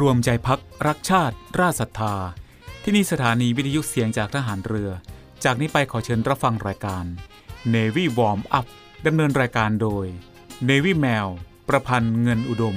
รวมใจพักรักชาติ ราชศรัทธา ที่นี่สถานีวิทยุเสียงจากทหารเรือ จากนี้ไปขอเชิญรับฟังรายการ Navy Warm Up ดำเนินรายการโดย Navy Mail ประพันธ์เงินอุดม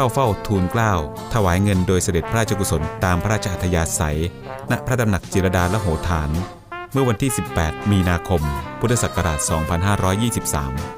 เข้าเฝ้าทูลเกล้าถวายเงินโดยเสด็จพระราชกุศลตามพระราชอัธยาศัย ณพระตำหนักจิรดาละโหฐาน เมื่อวันที่ 18 มีนาคม พุทธศักราช 2523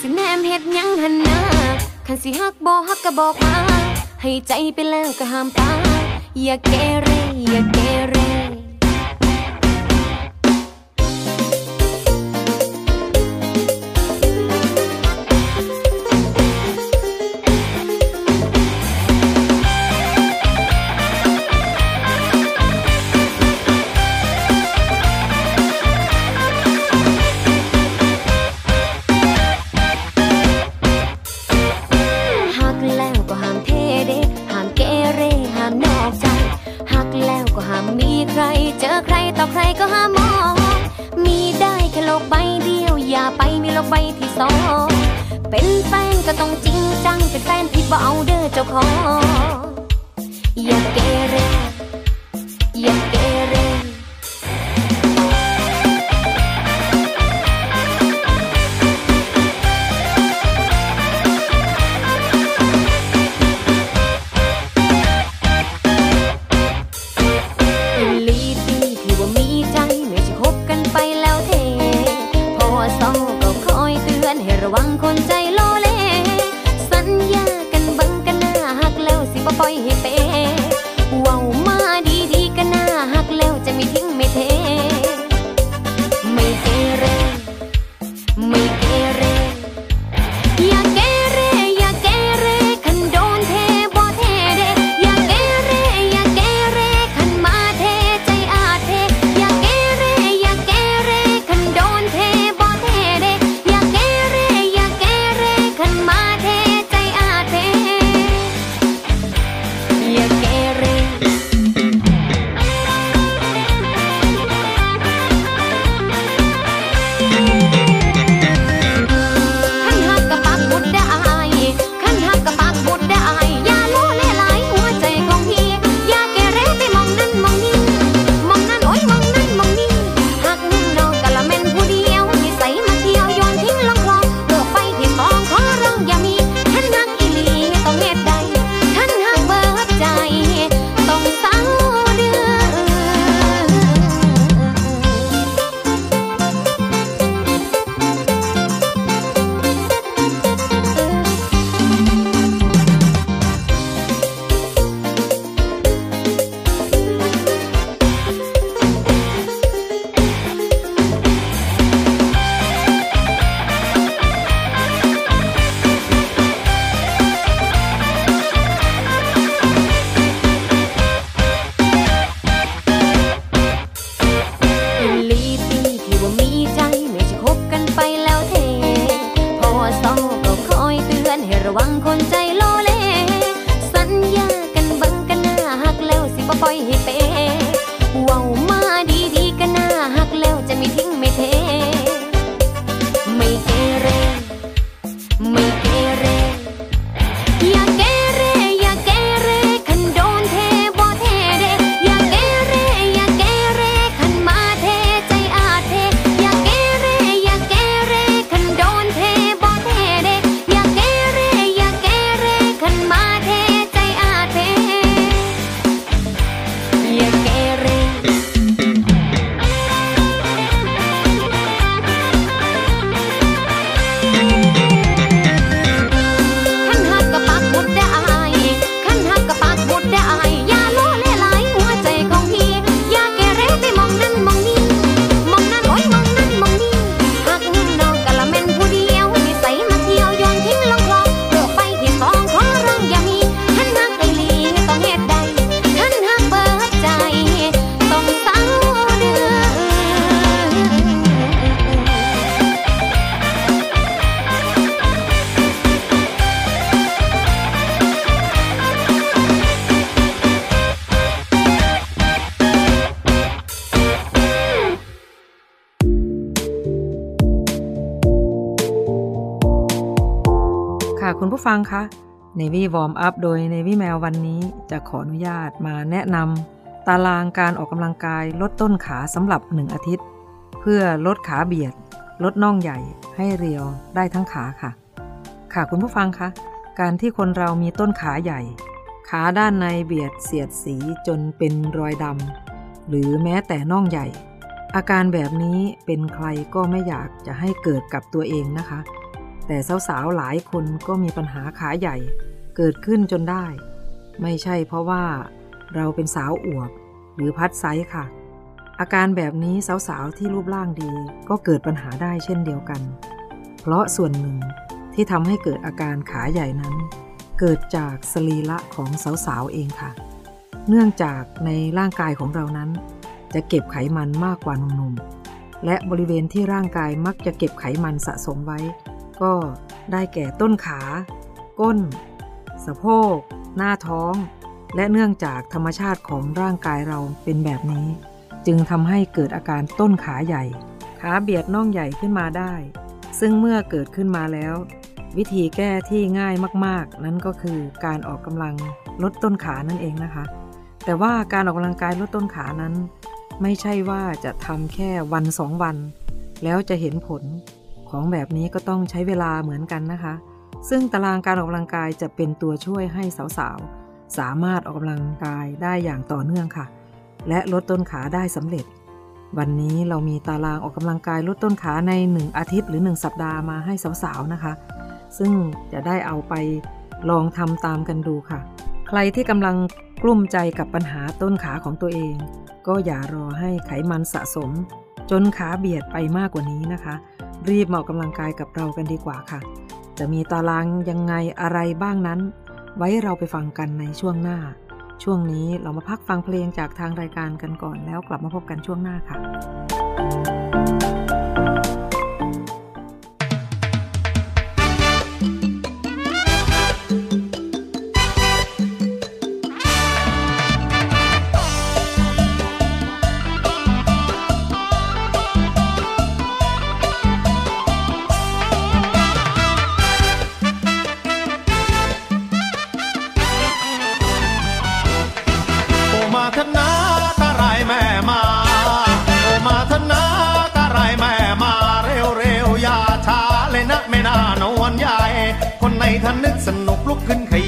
สิแนมเฮ็ดยังหันหน้าคันสิฮักบ่ฮักก็บอกมา ให้ใจไปแล้วก็ห้ามตาอย่าเกเรอย่าเกเร แฟนผิดบ่เอาเด้อเจ้าของ คุณผู้ฟังคะ Navy Warm Up โดย Navy แมววันนี้จะขออนุญาตมาแนะนำตารางการออกกำลังกายลดต้นขาสำหรับ 1 อาทิตย์ เพื่อลดขาเบียด ลดน่องใหญ่ให้เรียวได้ทั้งขาค่ะ ค่ะคุณผู้ฟังคะการที่คนเรามีต้นขาใหญ่ ขาด้านในเบียดเสียดสีจนเป็นรอยดำหรือแม้แต่น่องใหญ่ อาการแบบนี้เป็นใครก็ไม่อยากจะให้เกิดกับตัวเองนะคะ แต่สาวๆหลายคนก็มีปัญหาขาใหญ่ เกิดขึ้นจนได้ ไม่ใช่เพราะว่าเราเป็นสาวอวบหรือพัดไซค่ะ อาการแบบนี้สาวๆที่รูปร่างดีก็เกิดปัญหาได้เช่นเดียวกัน เพราะส่วนหนึ่งที่ทำให้เกิดอาการขาใหญ่นั้น เกิดจากสรีระของสาวๆเองค่ะ เนื่องจากในร่างกายของเรานั้น จะเก็บไขมันมากกว่าหนุ่มๆและบริเวณที่ร่างกายมักจะเก็บไขมันสะสมไว้ ก็ได้แก่ต้นขา ก้น สะโพก หน้าท้อง และเนื่องจากธรรมชาติของร่างกายเราเป็นแบบนี้ จึงทำให้เกิดอาการต้นขาใหญ่ ขาเบียดน่องใหญ่ขึ้นมาได้ ซึ่งเมื่อเกิดขึ้นมาแล้ว วิธีแก้ที่ง่ายมากๆ นั่นก็คือการออกกำลังลดต้นขานั่นเองนะคะ แต่ว่าการออกกำลังกายลดต้นขานั้น ไม่ใช่ว่าจะทำแค่วันสองวัน แล้วจะเห็นผล ของแบบนี้ก็ต้องใช้เวลาเหมือนกันนะคะ ซึ่งตารางการออกกำลังกายจะเป็นตัวช่วยให้สาวๆ สามารถออกกำลังกายได้อย่างต่อเนื่องค่ะ และลดต้นขาได้สำเร็จ วันนี้เรามีตารางออกกำลังกายลดต้นขาใน 1 อาทิตย์หรือ 1 สัปดาห์มาให้สาวๆนะคะ ซึ่งจะได้เอาไปลองทำตามกันดูค่ะ ใครที่กำลังกลุ้มใจกับปัญหาต้นขาของตัวเอง ก็อย่ารอให้ไขมันสะสม จนขาเบียดไปมากกว่านี้นะคะ รีบมาออกกำลังกายกับเรากันดีกว่าค่ะ จะมีตารางยังไงอะไรบ้างนั้น ไว้เราไปฟังกันในช่วงหน้า ช่วงนี้เรามาพักฟังเพลงจากทางรายการกันก่อนแล้วกลับมาพบกันช่วงหน้าค่ะ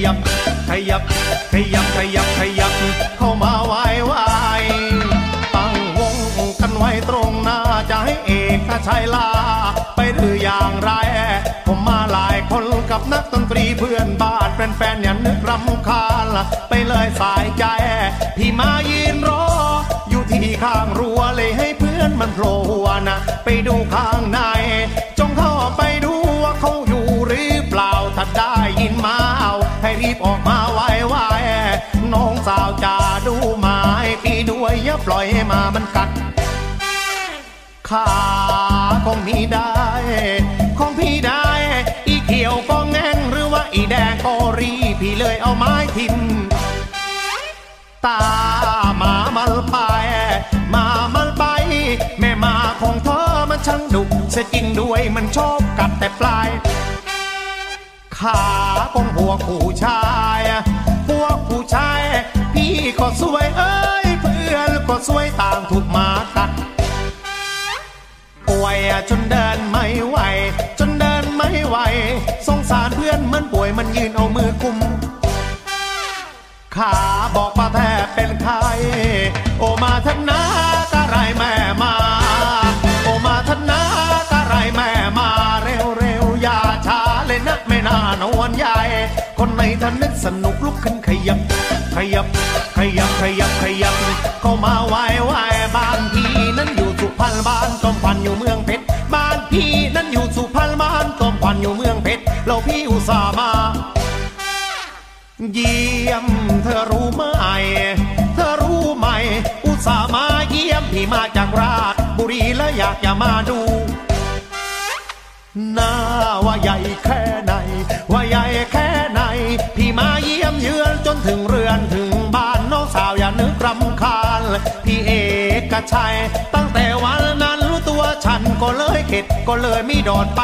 ยับ ขยับ ขยับ ขยับ ขยับ เข้ามาไหวไหวตั้งวงกันไว้ตรงหน้าจะให้เอกชัยลา ไปหรืออย่างไร ผมมาหลายคนกับนักดนตรีเพื่อนบ้านแฟนๆอย่านึกรำคาญละไปเลยสายใจ พี่มายืนรอ อยู่ที่ข้างรั้วเลยให้เพื่อนมันโผล่หัวนะ ไปดูข้างใน รีบออกมาไหว้ไหว้น้องสาวจ่าดูไม้พี่ด้วยอย่าปล่อยให้มามันกัดขาของพี่ได้ ของพี่ได้ อีเขียวก็แง่งหรือว่าอีแดงก็รี พี่เลยเอาไม้ทิ่มตาหมามันไปมามันไป แม่มาของเธอมันช่างดุเสจิงด้วยมันชอบกัดแต่ปลาย ขาของพวกผู้ชาย พวกผู้ชาย พี่ก็สวยเอ้ยเพื่อนก็สวยต่างถูกมากัดป่วยจนเดินไม่ไหว จนเดินไม่ไหว สงสารเพื่อนมันป่วยมันยืนเอามือกุม ขาบอกมาแทบเป็นใครโอมาทน คนในทนึกสนุกลุกขึ้นขยับ ขยับ ขยับ ขยับ ขยับ เข้ามาไหวไหวบ้านพี่นั้นอยู่สุพรรณบ้านต้มพันอยู่เมืองเพชรบ้านพี่นั้นอยู่สุพรรณบ้านต้มพันอยู่เมืองเพชรเราพี่อุตส่าห์มาเยี่ยมเธอรู้ไหม เธอรู้ไหม อุตส่าห์มาเยี่ยมพี่มาจากราชบุรีและอยากจะมาดูหน้าว่าใหญ่แค่ไหน ว่าใหญ่ ยี่ยมเยือนจนถึงเรือนถึงบ้านน้องสาวอย่านึกรำคาญพี่เอกชัย ตั้งแต่วันนั้นรู้ตัวฉันก็เลยเข็ดก็เลยไม่ดอดไป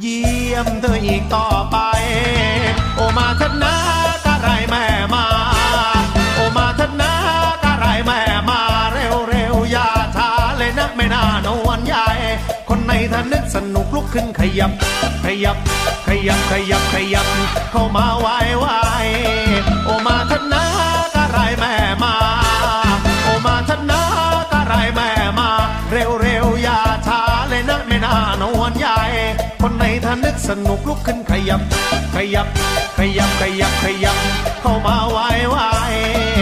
เยี่ยมเธออีกต่อไป โอมาทนากะ นในทนึกสนุกลุกขึ้นขยับ ขยับ ขยับ ขยับ ขยับ เข้ามาไหวไหวโอมาทนากะไรแม่มา โอมาทนากะไรแม่มา เร็วเร็วอย่าช้าเลยนะไม่น่านวนใหญ่คนในทนึกสนุกลุกขึ้นขยับ ขยับ ขยับ ขยับ ขยับ เข้ามาไหวไหวโ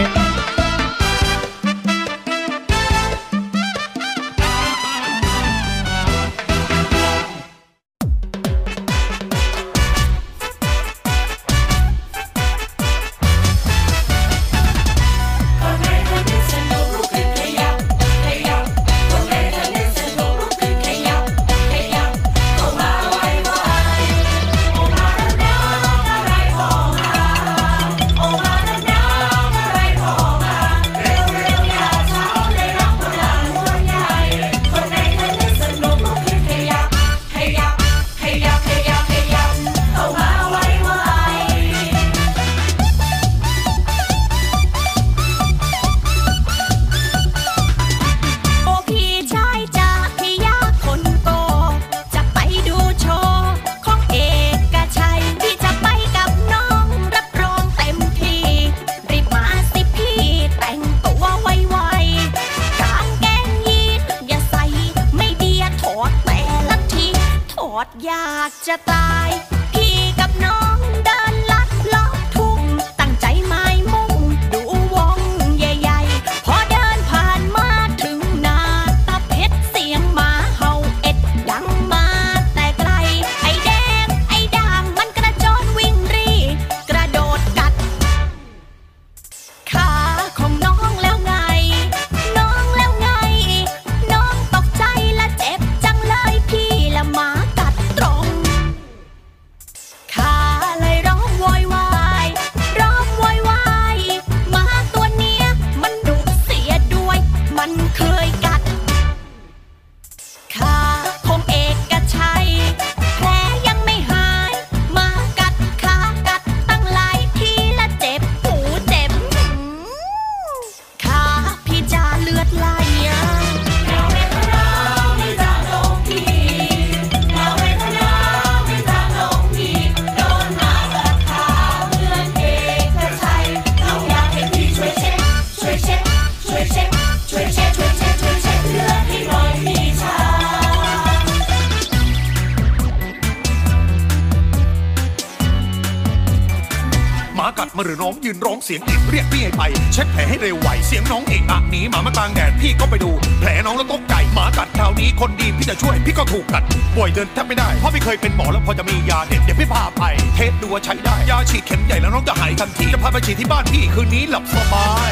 ก็ถูกกัดป่วยเดินแทบไม่ได้ เพราะไม่เคยเป็นหมอแล้วพอจะมียาเด็ดเดี๋ยวพี่พาไป เทสดูว่าใช้ได้ ยาฉีดเข็มใหญ่แล้วน้องจะหายทันที จะพาไปฉีดที่บ้านพี่คืนนี้หลับสบาย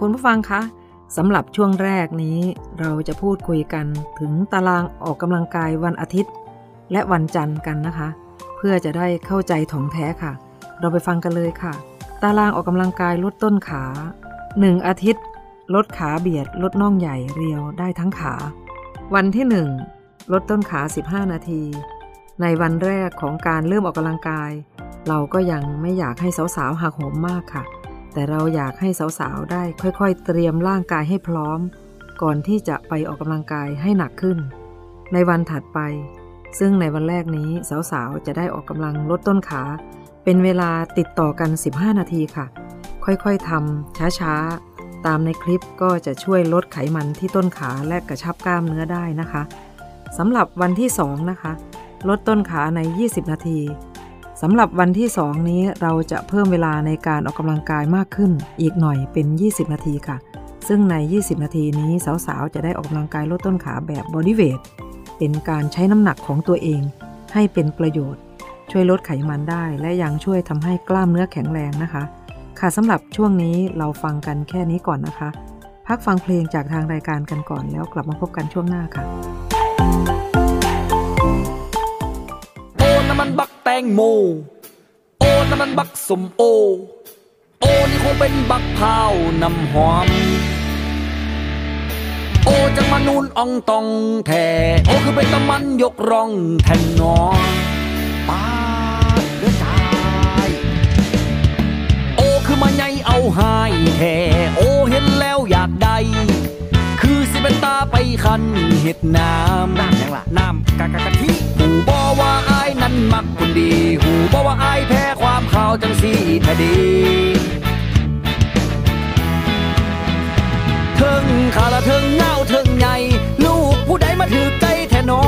คุณผู้ฟังคะสำหรับช่วงแรกนี้ เราจะพูดคุยกันถึงตารางออกกำลังกายวันอาทิตย์ และวันจันทร์กันนะคะ เพื่อจะได้เข้าใจถ่องแท้ค่ะ เราไปฟังกันเลยค่ะ ตารางออกกำลังกายลดต้นขา 1 อาทิตย์ ลดขาเบียด ลดน่องใหญ่เรียวได้ทั้งขา วันที่ 1 ลดต้นขา 15 นาที ในวันแรกของการเริ่มออกกำลังกาย เราก็ยังไม่อยากให้สาวๆหักโหมมากค่ะ แต่เราอยากให้สาวๆ ได้ค่อยๆ เตรียมร่างกายให้พร้อม ก่อนที่จะไปออกกำลังกายให้หนักขึ้น ในวันถัดไป ซึ่งในวันแรกนี้สาวๆ จะได้ออกกำลังลดต้นขา เป็นเวลาติดต่อกัน 15 นาทีค่ะ ค่อยๆทำช้าๆ ตามในคลิปก็จะช่วยลดไขมันที่ต้นขาและกระชับกล้ามเนื้อได้นะคะสำหรับวันที่ 2 นะคะ ลดต้นขาใน 20 นาที สำหรับวันที่ 2 นี้เราจะเพิ่มเวลาในการออกกำลังกายมากขึ้น อีกหน่อยเป็น 20 นาทีค่ะ ซึ่งใน 20 นาทีนี้สาวๆ จะได้ออกกำลังกายลดต้นขาแบบ body weight เป็นการใช้น้ำหนักของตัวเอง ให้เป็นประโยชน์ ช่วยลดไขมันได้และยังช่วยทำให้กล้ามเนื้อแข็งแรงนะคะ ค่ะสำหรับช่วงนี้เราฟังกันแค่นี้ก่อนนะคะ พักฟังเพลงจากทางรายการกันก่อนแล้วกลับมาพบกันช่วงหน้าค่ะ น้ำมันบักแตงโม โอ้น้ำมันบักสมโอ โอ้นี่คงเป็นบักพร้าวน้ำหอม โอ้จังมานูนอองตองแท่โอ้คือเป็นตะมันยกร่องแทนนอป้าเด้อจายโอ้คือมาใหญ่เอาหายแท่โอ คันเห็ดน้ำน้ำยังล่ะน้ำกะกะกะทิหูบอว่าอายนั้นมักคนดี หูบอว่าอายแพ้ความข่าวจังสีแท้ดีเทิงขาละเทิงเงาเทิงใหญ่ลูกผู้ใดมาถือใจแท้นอ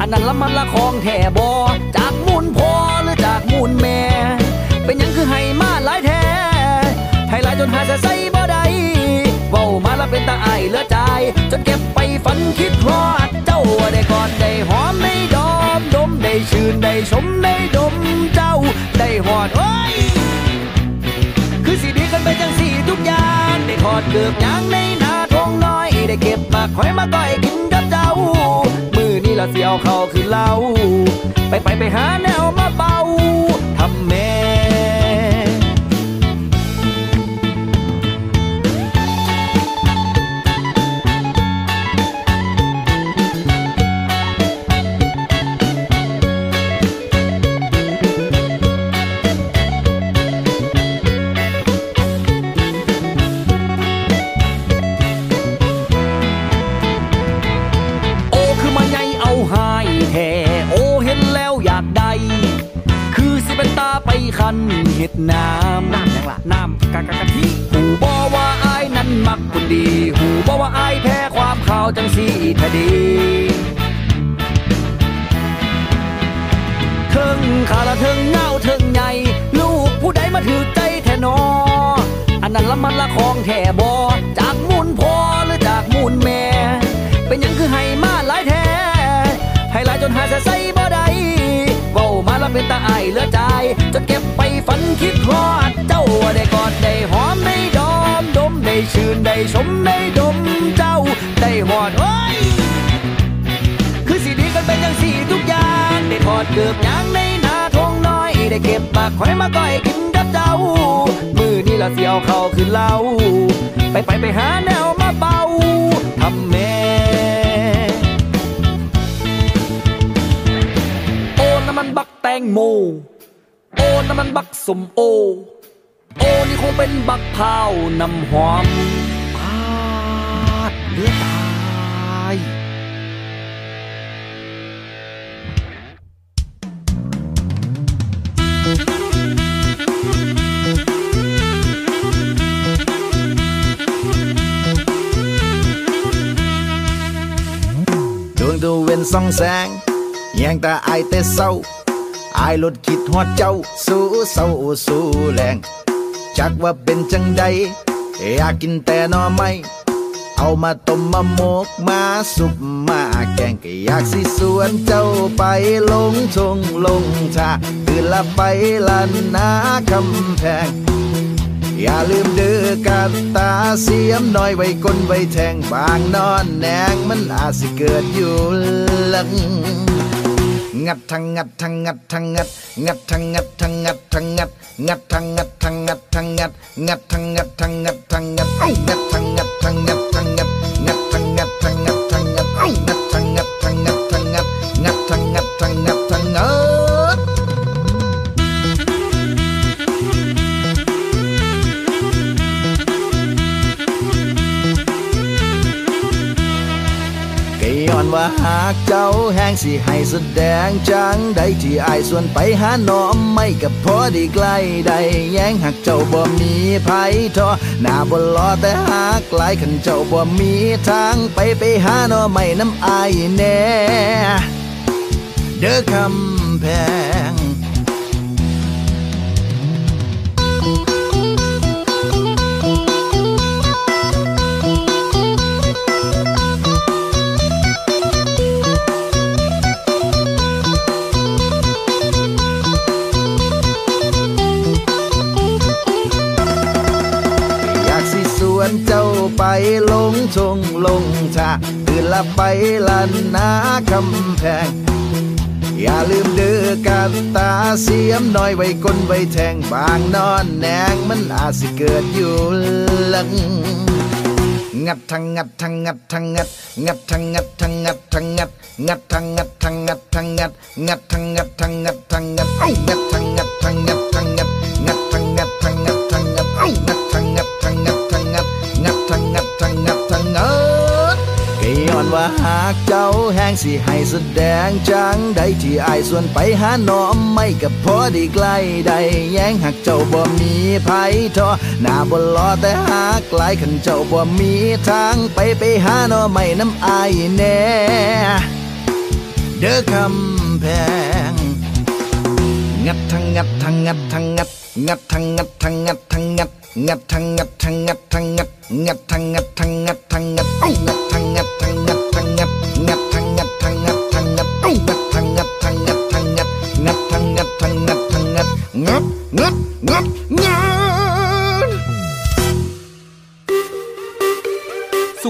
อันนั้นละมันละของแท่บอจากมูลพ่อหรือจากมูลแม่ เป็นหยังคือให้มาหลายแท้ให้หลายจนหาจะใส่ เป็นตาไอายเหลือใจ จนเก็บไปฝันคิดฮอดเจ้าได้กอดได้หอมได้ดอมดมได้ชื่นได้ชมได้ดมเจ้าได้หอดโอ้ยคือสีดีกันไปจังสีทุกอย่างได้ถอดเกือบยางในนาทงน้อย ได้เก็บมาคอยมาก้อยกินกับเจ้า มือนี่ละเสียวเขาคือเล้าไปไปไปหาแนว คันเห็ดน้ำน้ำยังล่ะน้ำกะกะกะทิหูบอว่าอายนั้นมักคนดี หูบอว่าอายแพ้ความข่าวจังสีทะดีเทิงขาละเทิงเงาเทิงใหญ่ลูกผู้ใดมาถือใจแทนออันนั้นละมันละของแท่บอจากมูลพ่อหรือจากมูลแม่ เป็นตาอายเหลือใจ จนเก็บไปฝันคิดฮอด เจ้าได้กอดได้หอมได้ดอม ดมได้ชื่นได้ชมได้ดมเจ้าได้หอดโอ้ยคือสีดีกันเป็นอย่างสีทุกอย่างได้ทอดเกือบยางในนาทงน้อย ได้เก็บปากคอยมาก้อยกินกับเจ้า มือนี่ละเสียวเข้าขึ้นเล่าไปไปไปหาแนวมาเบา บักแตงโม โอ้น้ำมันบักสมโอ โอ้นี่คงเป็นบักพร้าวน้ำหอมปาดเลือดตายดวงตะเวนส่องแสงแยงตาอายแต่เศร้า อายหลุดคิดฮอดเจ้า สู้เศร้าสู้แรงจักว่าเป็นจังใดอยากกินแต่นอไม่เอามาต้มมาหมกมาสุปมาแกงก็อยากสิสวนเจ้าไปลงทงลงทาคือละไปลันนาคำแพง อย่าลืมเดือกันตาเสียมน้อยไว้ก้นไว้แทงบางนอนแนงมันอาจสิเกิดอยู่หลัง งัดทั้งงัดทั้งงัดทั้งงัดงัดทั้งงัดทั้งงัดทั้งงัดงัดทั้งงัดทั้ ว่าหากเจ้าแห้งสิให้แสดงจังใดที่อายส่วนไปหาหนอมไม่กับพอดีใกล้ใดแย้งหากเจ้าบ่มีไผทอหน้าบ่รอแต่หากไกลขันเจ้าบ่มีทางไปไปหาหนอไม่น้ำอายแน่เด้อคำแพง เจ้าไปลงทงลงทาตื่นละไปลันนาคำแพง อย่าลืมเดือกันตาเสียมน้อยไว้ก้นไว้แทงบางนอนแนงมันอาจสิเกิดอยู่หลังงัดทังงัดทังงัดทังงัดงัดทังงัดทังงัดทังงัดงัดทังงัดทังงัดทังงัดงัดทังงัดทังงัดทังงัดงัดทังงัดทังงัดทังงัด ว่าหากเจ้าแห้งสิให้แสดงจังใดที่อายส่วนไปหาหนอมไม่กับพอดีใกล้ใดแย้งหากเจ้าบ่มีไผทอหน้าบ่รอแต่หากไกลขันเจ้าบ่มีทางไปไปหาหนอไม่น้ำอายแน่เด้อคำแพงงัดทั้งงัดทั้งงัดทั้งงัดงัดทั้งงัดทั้งงัดทั้งงัดงัดทั้งงัดทั้งงัดทั้งงัดงัดทั้งงัดทั้งงัดทั้งงัด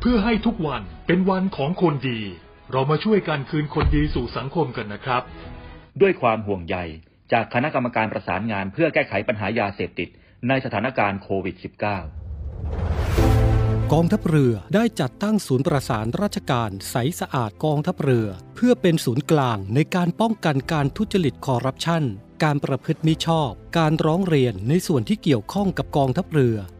เพื่อให้ทุกวันเป็นวันของคนดี เรามาช่วยกันคืนคนดีสู่สังคมกันนะครับ ด้วยความห่วงใยจากคณะกรรมการประสานงานเพื่อแก้ไขปัญหายาเสพติดในสถานการณ์โควิด -19 กองทัพเรือได้จัดตั้งศูนย์ประสานราชการใสสะอาดกองทัพเรือ เพื่อเป็นศูนย์กลางในการป้องกันการทุจริตคอร์รัปชันการประพฤติมิชอบ การร้องเรียนในส่วนที่เกี่ยวข้องกับกองทัพเรือ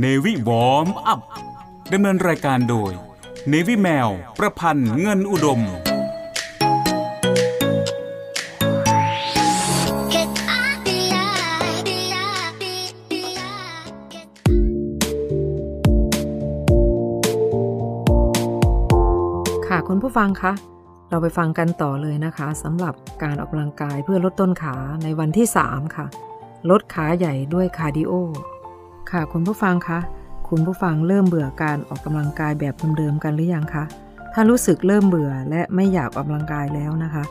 เนวิวอมอัพดำเนินรายการโดยเนวิแมว ประพันธ์เงินอุดม ค่ะคุณผู้ฟังคะเราไปฟังกันต่อเลยนะคะสำหรับการออกกำลังกายเพื่อลดต้นขาในวันที่ 3 ค่ะ ลดขาใหญ่ด้วย cardio ค่ะคุณผู้ฟังคะคุณผู้ฟังเริ่มเบื่อการออกกำลังกายแบบเดิมๆกันหรือยังคะถ้ารู้สึกเริ่มเบื่อและไม่อยากออกกำลังกายแล้วนะคะ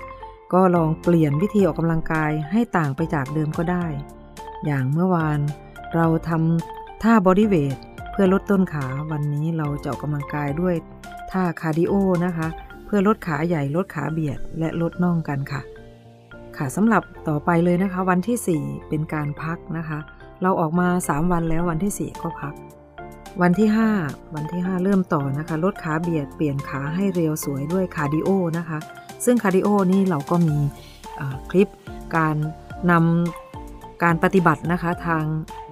ก็ลองเปลี่ยนวิธีออกกำลังกายให้ต่างไปจากเดิมก็ได้ อย่างเมื่อวานเราทำท่า body weight เพื่อลดต้นขาวันนี้เราจะออกกำลังกายด้วยท่า cardio นะคะ เพื่อลดขาใหญ่ลดขาเบียดและลดน่องกันค่ะ ค่ะสำหรับต่อไปเลยนะคะ วันที่ 4 เป็นการพักนะคะ เราออกมา 3 วันแล้ววันที่ 4 ก็พัก วันที่ 5 วันที่ 5 เริ่มต่อนะคะ ลดขาเบียดเปลี่ยนขาให้เรียวสวยด้วย cardio นะคะ ซึ่ง cardio นี่เราก็มีคลิปการนำการปฏิบัตินะคะทาง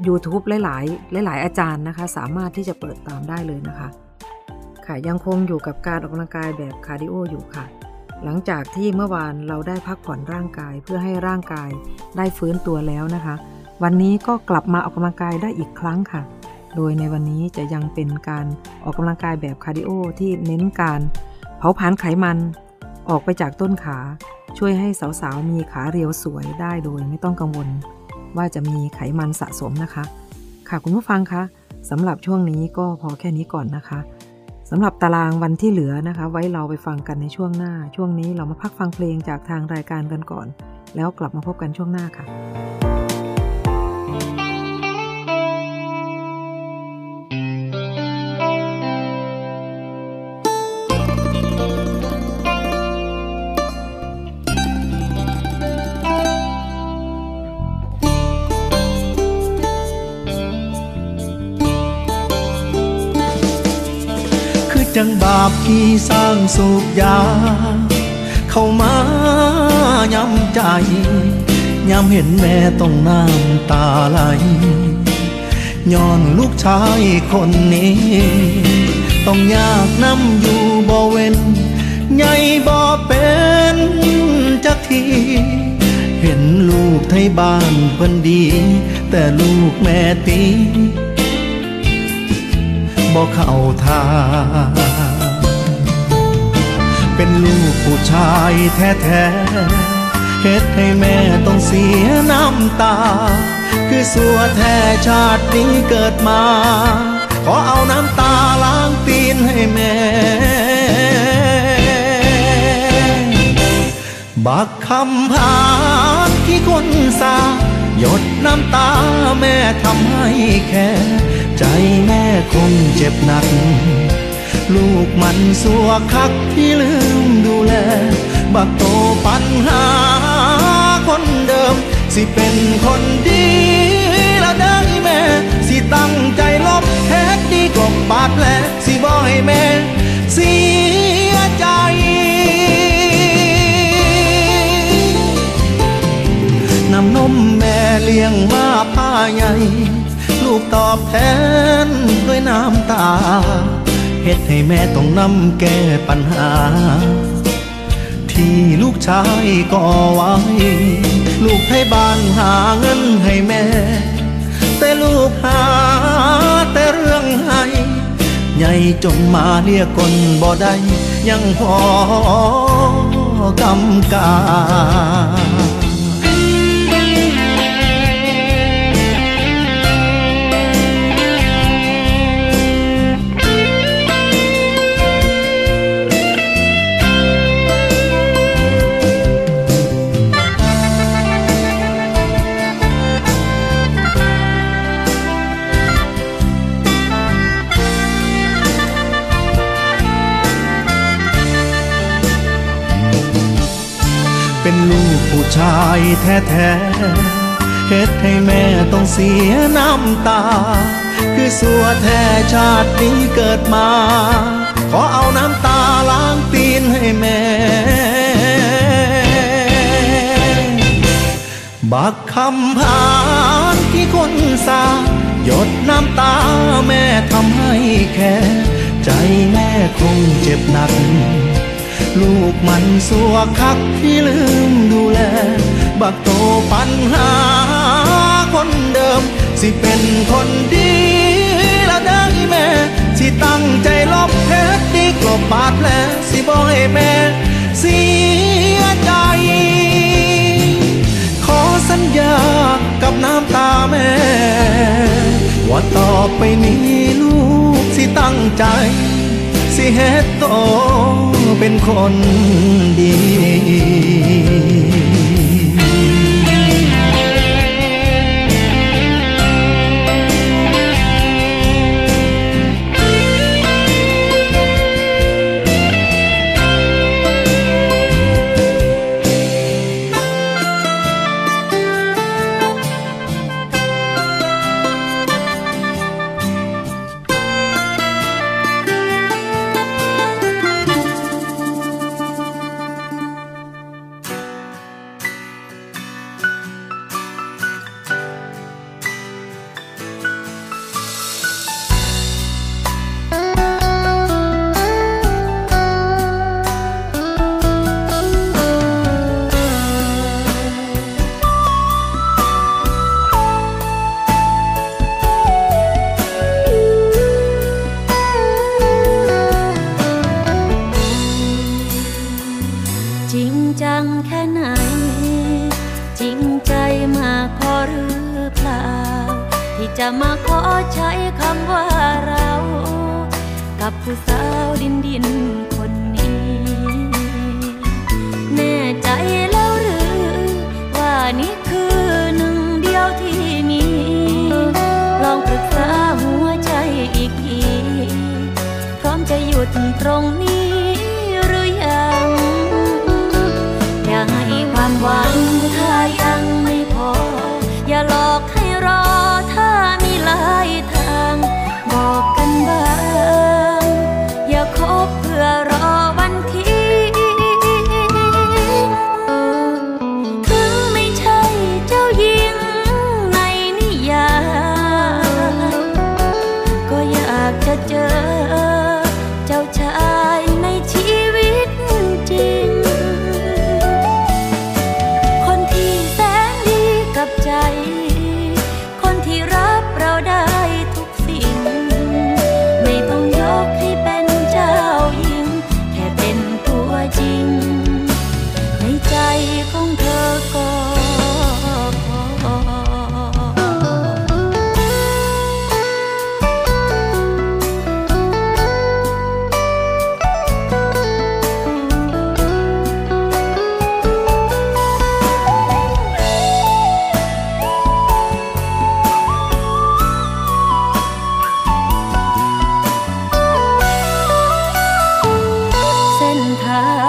YouTube หลาย ๆ หลาย ๆ อาจารย์นะคะ สามารถที่จะเปิดตามได้เลยนะคะ ค่ะยังคงอยู่กับการออกกำลังกายแบบ cardio อยู่ค่ะหลังจากที่เมื่อวานเราได้พักผ่อนร่างกายเพื่อให้ร่างกายได้ฟื้นตัวแล้วนะคะ วันนี้ก็กลับมาออกกำลังกายได้อีกครั้งค่ะ โดยในวันนี้จะยังเป็นการออกกำลังกายแบบ cardio ที่เน้นการเผาผลาญไขมันออกไปจากต้นขา ช่วยให้สาวๆ มีขาเรียวสวยได้โดยไม่ต้องกังวล ว่าจะมีไขมันสะสมนะคะ ค่ะคุณผู้ฟังคะสำหรับช่วงนี้ก็พอแค่นี้ก่อนนะคะสำหรับตารางวันที่เหลือนะคะ ไว้เราไปฟังกันในช่วงหน้า ช่วงนี้เรามาพักฟังเพลงจากทางรายการกันก่อน แล้วกลับมาพบกันช่วงหน้าค่ะ จังบาปที่สร้างสูบยา เข้ามาย้ำใจย้ำเห็นแม่ต้องน้ำตาไหลย้อนลูกชายคนนี้ ต้องยากน้ำอยู่บ่เว้นใหญ่บ่เป็นจักทีเห็นลูกไทยบ้านเพิ่นดี แต่ลูกแม่ตี บ่เข้าทางเป็นลูกผู้ชายแท้ๆเฮ็ดให้แม่ต้องเสียน้ำตา คือสัวแท้ชาตินี้เกิดมา ขอเอาน้ำตาล้างตีนให้แม่ บักคำพานที่คนสาหยดน้ำตาแม่ทำให้แค่ ใจแม่คงเจ็บหนัก ลูกมันสัวคักที่ลืมดูแล บักโตปัญหาคนเดิม สิเป็นคนดีแล้วได้แม่ สิตั้งใจลบแท็กดีกว่าบาดแผลสิบ่ให้แม่เสียใจน้ำนมแม่เลี้ยงมาผ้าใหญ่ ลูกตอบแทนด้วยน้ำตาเฮ็ดให้แม่ต้องนำแก้ปัญหา ที่ลูกชายก่อไว้ ลูกให้บ้านหาเงินให้แม่ แต่ลูกหาแต่เรื่องให้ใหญ่จนมาเรียกคนบ่ได้ยังพอกำกา ชายแท้ๆเฮ็ดให้แม่ต้องเสียน้ำตา คือสัวแท้ชาตินี้เกิดมา ขอเอาน้ำตาล้างตีนให้แม่ บักคำพานที่คนสาหยดน้ำตาแม่ทำให้แค่ ใจแม่คงเจ็บหนัก ลูกมันสัวคักที่ลืมดูแล บักโตปัญหาคนเดิม สิเป็นคนดีแล้วได้แม่ สิตั้งใจลบเพชรดีกลบบาดแผลสิบ่ให้แม่เสียใจ ขอสัญญากับน้ำตาแม่ ว่าต่อไปนี้ลูกสิตั้งใจ สิเฮ็ดโตเป็นคนดี จะมาขอใช้คำว่าเรา กับผู้สาวดินดินคนนี้ แน่ใจแล้วหรือ ว่านี่คือหนึ่งเดียวที่มี ลองปรึกษาหัวใจอีกที พร้อมจะหยุดตรงนี้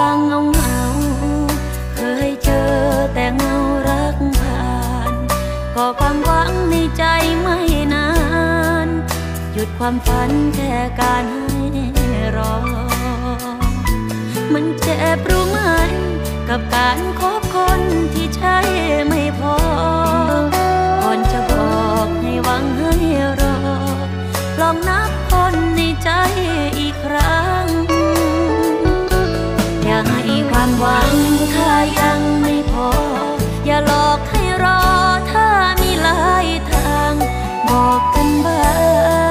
างเงาเงาเคยเจอแต่เงารักผ่านก่อความหวังในใจไม่นาน หยุดความฝันแค่การให้รอ มันเจ็บรู้ไหม กับการคบคนที่ใช่ไม่พอก่อนจะบอกให้วังให้รอ ลองนับคนในใจอีกครั้ง ยังไม่พอ อย่าหลอกให้รอถ้ามีหลายทาง บอกกันบ้าง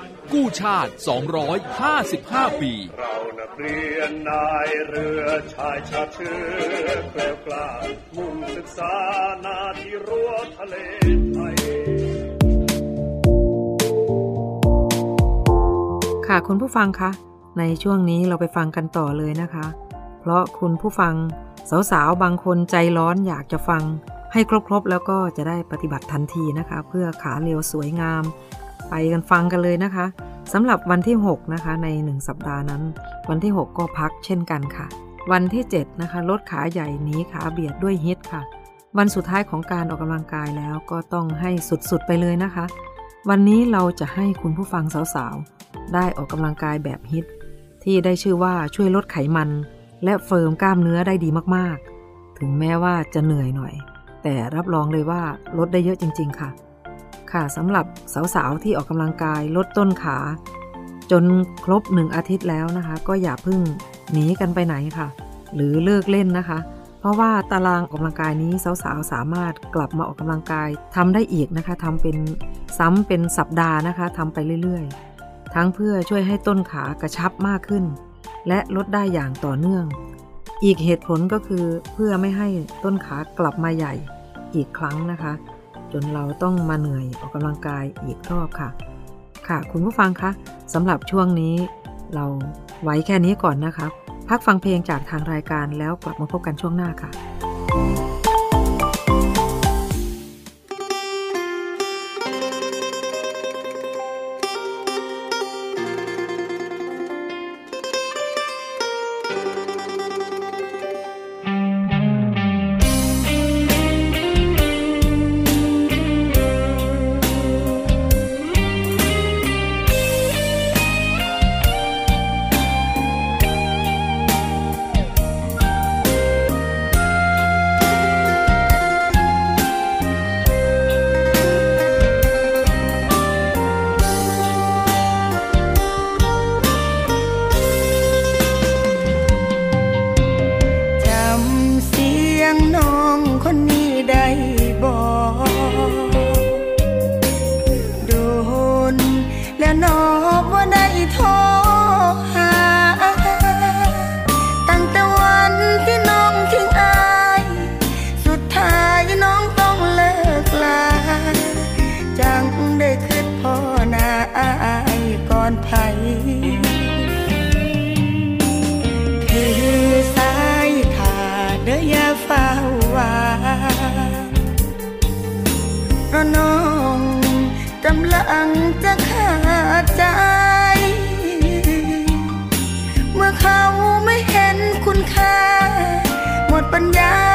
กู้ชาติ 255 ปี เรานักเรียนนายเรือชายชาติเชื้อแกล้วกล้ามุ่งศึกษานาที่รั้วทะเลไทย ค่ะคุณผู้ฟังคะ ในช่วงนี้เราไปฟังกันต่อเลยนะคะ เพราะคุณผู้ฟังสาวๆ บางคนใจร้อนอยากจะฟังให้ครบๆ แล้วก็จะได้ปฏิบัติทันทีนะคะ เพื่อขาเร็วสวยงาม ไปกันฟังกันเลยนะคะสำหรับวันที่ 6 นะคะ ใน 1 สัปดาห์นั้น วันที่ 6 ก็พักเช่นกันค่ะ วันที่ 7 นะคะลดขาใหญ่หนีขาเบียดด้วยฮิตค่ะ วันสุดท้ายของการออกกำลังกายแล้วก็ต้องให้สุดๆไปเลยนะคะ วันนี้เราจะให้คุณผู้ฟังสาวๆ ได้ออกกำลังกายแบบฮิตที่ได้ชื่อว่าช่วยลดไขมัน และเฟิร์มกล้ามเนื้อได้ดีมากๆ ถึงแม้ว่าจะเหนื่อยหน่อย แต่รับรองเลยว่าลดได้เยอะจริง ๆ ค่ะ ค่ะสำหรับสาวๆที่ออกกำลังกายลดต้นขา จนครบหนึ่งอาทิตย์แล้วนะคะ ก็อย่าเพิ่งหนีกันไปไหนค่ะ หรือเลิกเล่นนะคะ เพราะว่าตารางออกกำลังกายนี้สาวๆสามารถกลับมาออกกำลังกายทำได้อีกนะคะทำเป็นซ้ำเป็นสัปดาห์นะคะทำไปเรื่อยๆ ทั้งเพื่อช่วยให้ต้นขากระชับมากขึ้น และลดได้อย่างต่อเนื่อง อีกเหตุผลก็คือเพื่อไม่ให้ต้นขากลับมาใหญ่อีกครั้งนะคะ จนเราต้องมาเหนื่อยออกกำลังกายอีกรอบค่ะ ค่ะ คุณผู้ฟังคะสำหรับช่วงนี้ เราไว้แค่นี้ก่อนนะคะ พักฟังเพลงจากทางรายการแล้วกลับมาพบกันช่วงหน้าค่ะ ห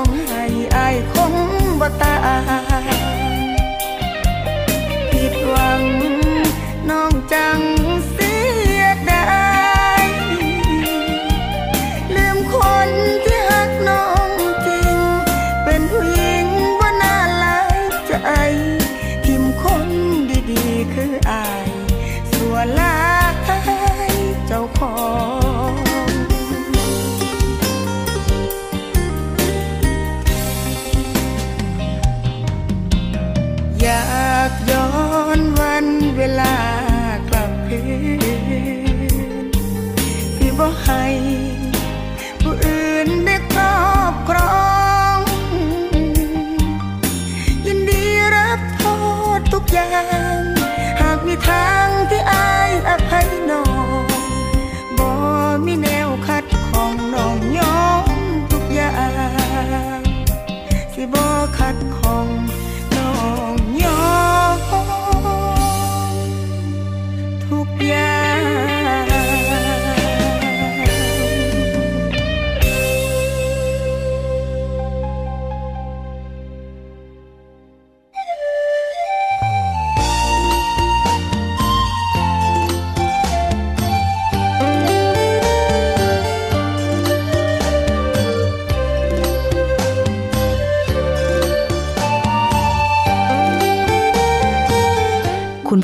องให้อายคงบ่ตาย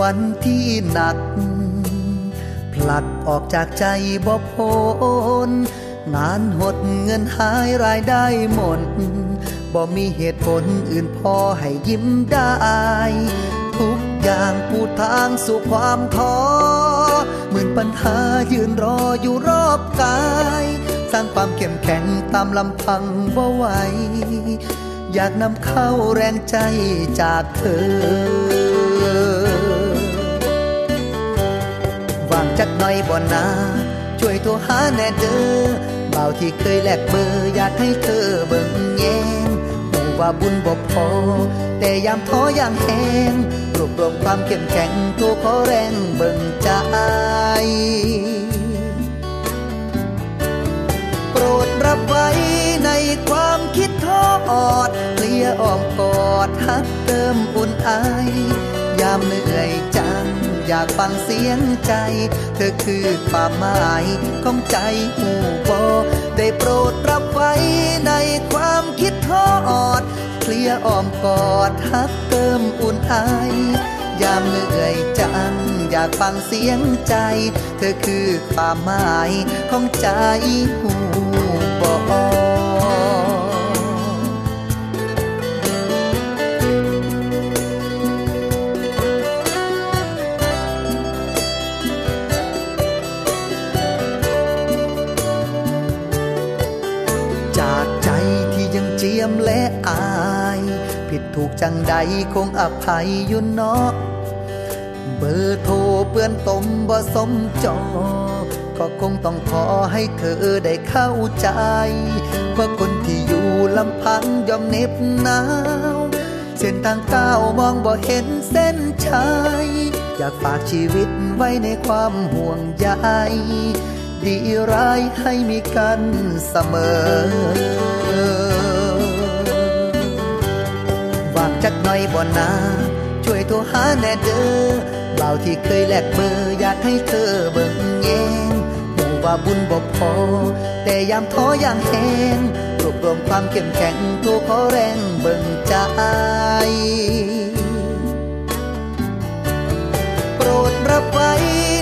วันที่หนัก ผลัดออกจากใจบ่พ้นงานหดเงินหายรายได้หมดบ่มีเหตุผลอื่นพอให้ยิ้มได้ ทุกอย่างปูทางสู่ความท้อหมื่นปัญหายืนรออยู่รอบกาย สร้างความเข้มแข็งตามลำพังบ่ไหวอยากนำเข้าแรงใจจากเธอ จักหน่อยบ่นาช่วยโทรหาแน่เด้อเบาวที่เคยแลกเบอร์อยากให้เธอเบิ่งแยงหูว่าบุญบ่พอ แต่ยามท้อย่างแหงรวบรวมความเข้มแข็งโทรขอแรงเบิ่งใจโปรดรับไว้ในความคิดทอดเคลียอ้อมกอดฮักเติมอุ่นไอยามเหนื่อยจัง อยากฟังเสียงใจ เธอคือความหมายของใจหูโบได้โปรดรับไว้ในความคิดทอด เคลียอ้อมกอดฮักเติมอุ่นไอยามเหนื่อยจังอยากฟังเสียงใจ เธอคือความหมายของใจหู จังใดคงอภัยอยู่เนาะเบอร์โทรเปื้อนตมบ่สมจอ ก็คงต้องขอให้เธอได้เข้าใจ ว่าคนที่อยู่ลำพังยอมเน็บหนาวเส้นทางก้าวมองบ่เห็นเส้นชัยอยากฝากชีวิตไว้ในความห่วงใยดีร้ายให้มีกันเสมอ จักหน่อยบ่นาช่วยโทรหาแน่เด้อเบาวที่เคยแลกเบอร์อยากให้เธอเบิ่งแยงหูว่าบุญบ่พอ แต่ยามท้ออย่างแหงรวบรวมความเข้มแข็งโทรขอแรงเบิ่งใจโปรดรับไว้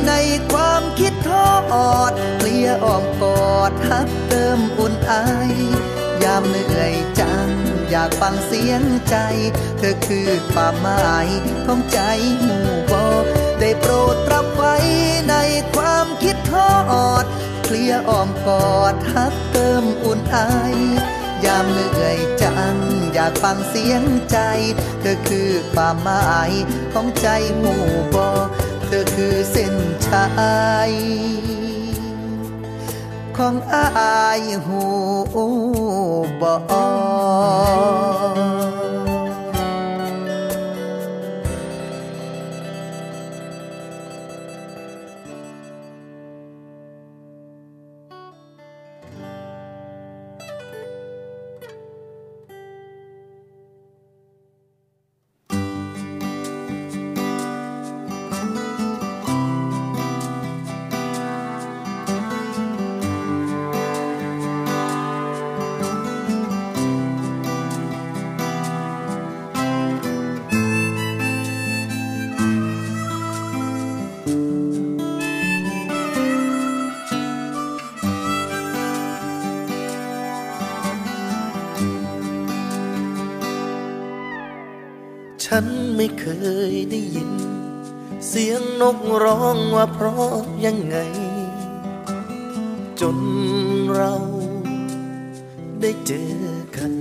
ในความคิดทอดเคลียอ้อมกอดฮักเติมอุ่นไอยามเหนื่อยใจ อยากฟังเสียงใจ เธอคือความหมายของใจหมู่บอได้โปรดรับไว้ในความคิดทอด เคลียอ้อมกอดฮักเติมอุ่นไอยามเหนื่อยจังอยากฟังเสียงใจ เธอคือความหมายของใจหมู่บอเธอคือเส้นชัยของอายหู บ ไม่เคยได้ยิน เสียงนกร้องว่าเพราะยังไง จนเราได้เจอกัน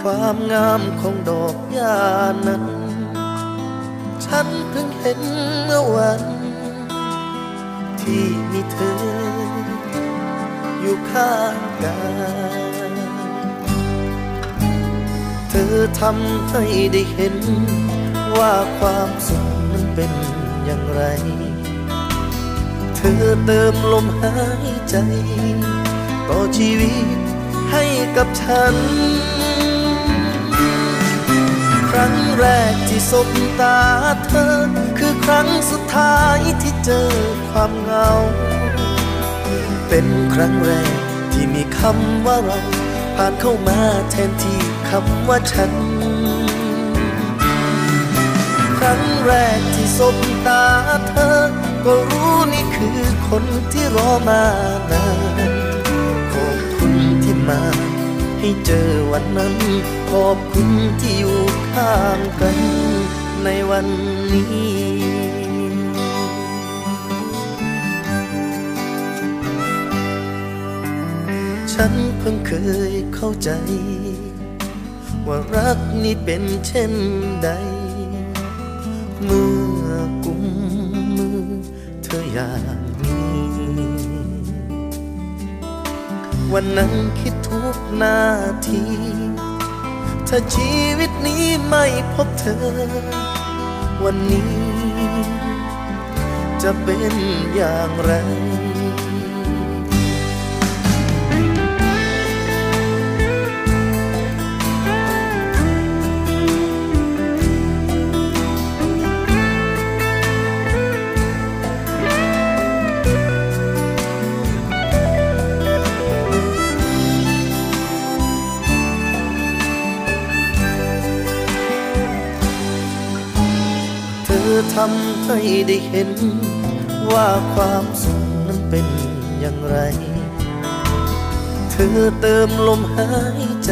ความงามของดอกหญ้านั้น ฉันเพิ่งเห็นเมื่อวัน ที่มีเธอ อยู่ข้างกาย ธอทำให้ได้เห็น ว่าความสุขนั้นเป็นอย่างไร เธอเติมลมหายใจ ต่อชีวิตให้กับฉัน ครั้งแรกที่สบตาเธอ คือครั้งสุดท้ายที่เจอความเหงา เป็นครั้งแรกที่มีคำว่าเรา ผ่านเข้ามาแทนที่คำว่าฉัน ครั้งแรกที่สบตาเธอ ก็รู้นี่คือคนที่รอมานานขอบคุณที่มา ให้เจอวันนั้น ขอบคุณที่อยู่ข้างกันในวันนี้ ฉันเพิ่งเคยเข้าใจ ว่ารักนี้เป็นเช่นใด เมื่อกุมมือเธออย่างนี้ วันนั้นคิดทุกนาที ถ้าชีวิตนี้ไม่พบเธอ วันนี้ จะเป็นอย่างไร ให้ได้เห็น ว่าความสุขนั้นเป็นอย่างไร เธอเติมลมหายใจ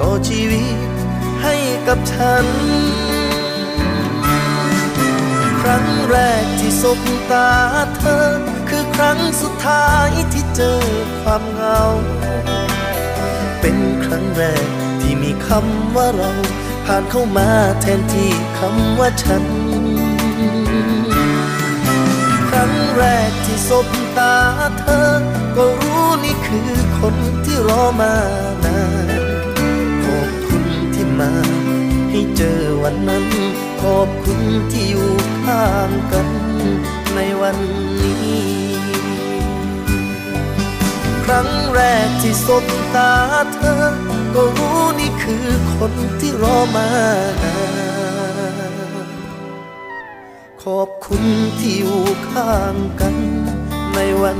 ต่อชีวิตให้กับฉัน ครั้งแรกที่สบตาเธอ คือครั้งสุดท้ายที่เจอความเหงา เป็นครั้งแรกที่มีคำว่าเรา ผ่านเข้ามาแทนที่คำว่าฉัน ครั้งแรกที่สบตาเธอ ก็รู้นี่คือคนที่รอมานานขอบคุณที่มา ให้เจอวันนั้น ขอบคุณที่อยู่ข้างกันในวันนี้ครั้งแรกที่สบตาเธอ ก็รู้นี่คือคนที่รอมานาน ที่อยู่ข้างกันในวัน